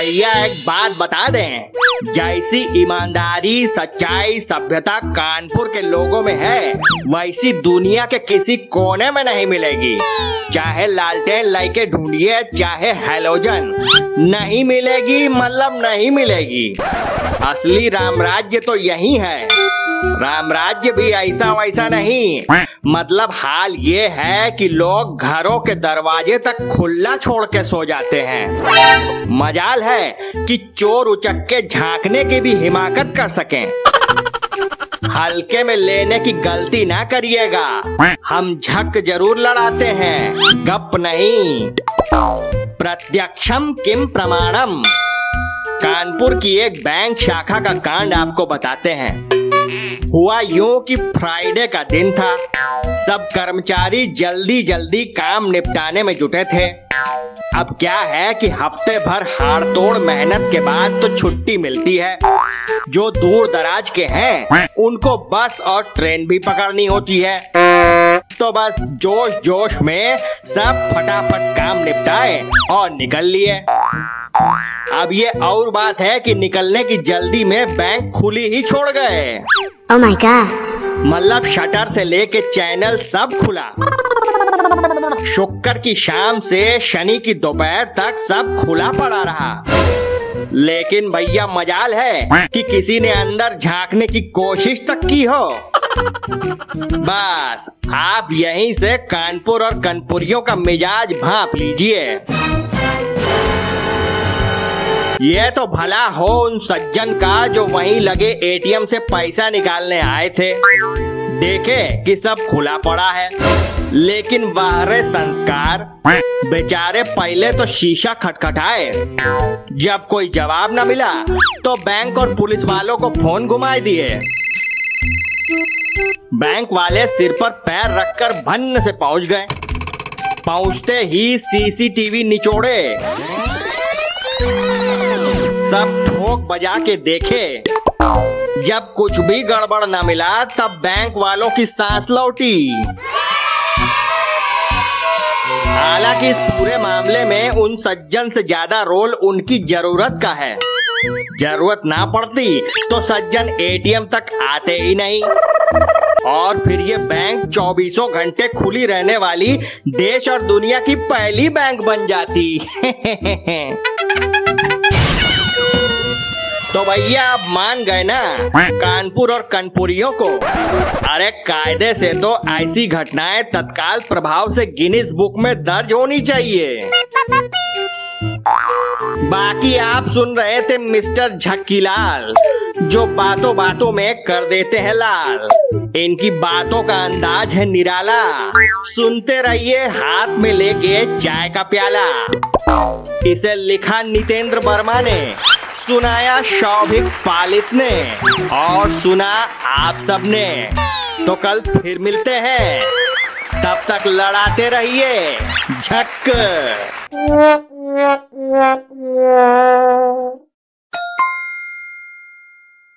भैया, एक बात बता दें। जैसी ईमानदारी, सच्चाई, सभ्यता कानपुर के लोगों में है, वैसी दुनिया के किसी कोने में नहीं मिलेगी। चाहे लालटेन लाइके ढूंढिए, चाहे हेलोजन। नहीं मिलेगी मतलब नहीं मिलेगी। असली रामराज्य तो यही है। रामराज्य भी ऐसा वैसा नहीं। मतलब हाल ये है कि लोग घरों के दरवाजे तक खुला छोड़ के सो जाते हैं। मजाल है कि चोर उचक के झांकने की भी हिमाकत कर सकें। हल्के में लेने की गलती ना करिएगा। हम झक ज़रूर लड़ाते हैं। गप नहीं। प्रत्यक्षम किम प्रमाणम। कानपुर की एक बैंक शाखा का कांड आपको बताते हैं। हुआ यूँ कि फ्राइडे का दिन था। सब कर्मचारी जल्दी जल्दी काम निपटाने में जुटे थे। अब क्या है कि हफ़्ते भर हाड़ तोड़ मेहनत के बाद तो छुट्टी मिलती है। जो दूर दराज के हैं उनको बस और ट्रेन भी पकड़नी होती है। तो बस जोश जोश में सब फटाफट काम निपटाए और निकल लिए। अब ये और बात है कि निकलने की जल्दी में बैंक खुली ही छोड़ गए। Oh my मतलब शटर से लेके चैनल सब खुला। शुक्र की शाम से शनि की दोपहर तक सब खुला पड़ा रहा। लेकिन भैया, मजाल है कि किसी ने अंदर झांकने की कोशिश तक की हो। बस, आप यहीं से कानपुर और कनपुरियों का मिजाज भाप लीजिए। ये तो भला हो उन सज्जन का जो वहीं लगे एटीएम से पैसा निकालने आए थे। देखे कि सब खुला पड़ा है। लेकिन बाहरे संस्कार, बेचारे पहले तो शीशा खटखटाए। जब कोई जवाब न मिला तो बैंक और पुलिस वालों को फ़ोन घुमाए दिए। बैंक वाले सिर पर पैर रखकर भन्न से पहुँच गए। पहुँचते ही सीसीटीवी निचोड़े। सब ठोक बजा के देखे। जब कुछ भी गड़बड़ न मिला, तब बैंक वालों की सांस लौटी। हालाँकि इस पूरे मामले में उन सज्जन से ज़्यादा रोल उनकी ज़रूरत का है। ज़रूरत ना पड़ती तो सज्जन एटीएम तक आते ही नहीं। और फिर ये बैंक चौबीसों घंटे खुली रहने वाली देश और दुनिया की पहली बैंक बन जाती। तो भैया आप मान गए ना कानपुर और कनपुरियों को। अरे कायदे से तो ऐसी घटनाएँ तत्काल प्रभाव से गिनीज बुक में दर्ज होनी चाहिए। बाकी आप सुन रहे थे मिस्टर झक्कीलाल जो बातों बातों में कर देते हैं लाल। इनकी बातों का अंदाज है निराला। सुनते रहिए हाथ में लेके चाय का प्याला। इसे लिखा नितेंद्र वर्मा ने। सुनाया शौभिक पालित ने और सुना आप सबने तो कल फिर मिलते हैं। तब तक लड़ाते रहिए। झक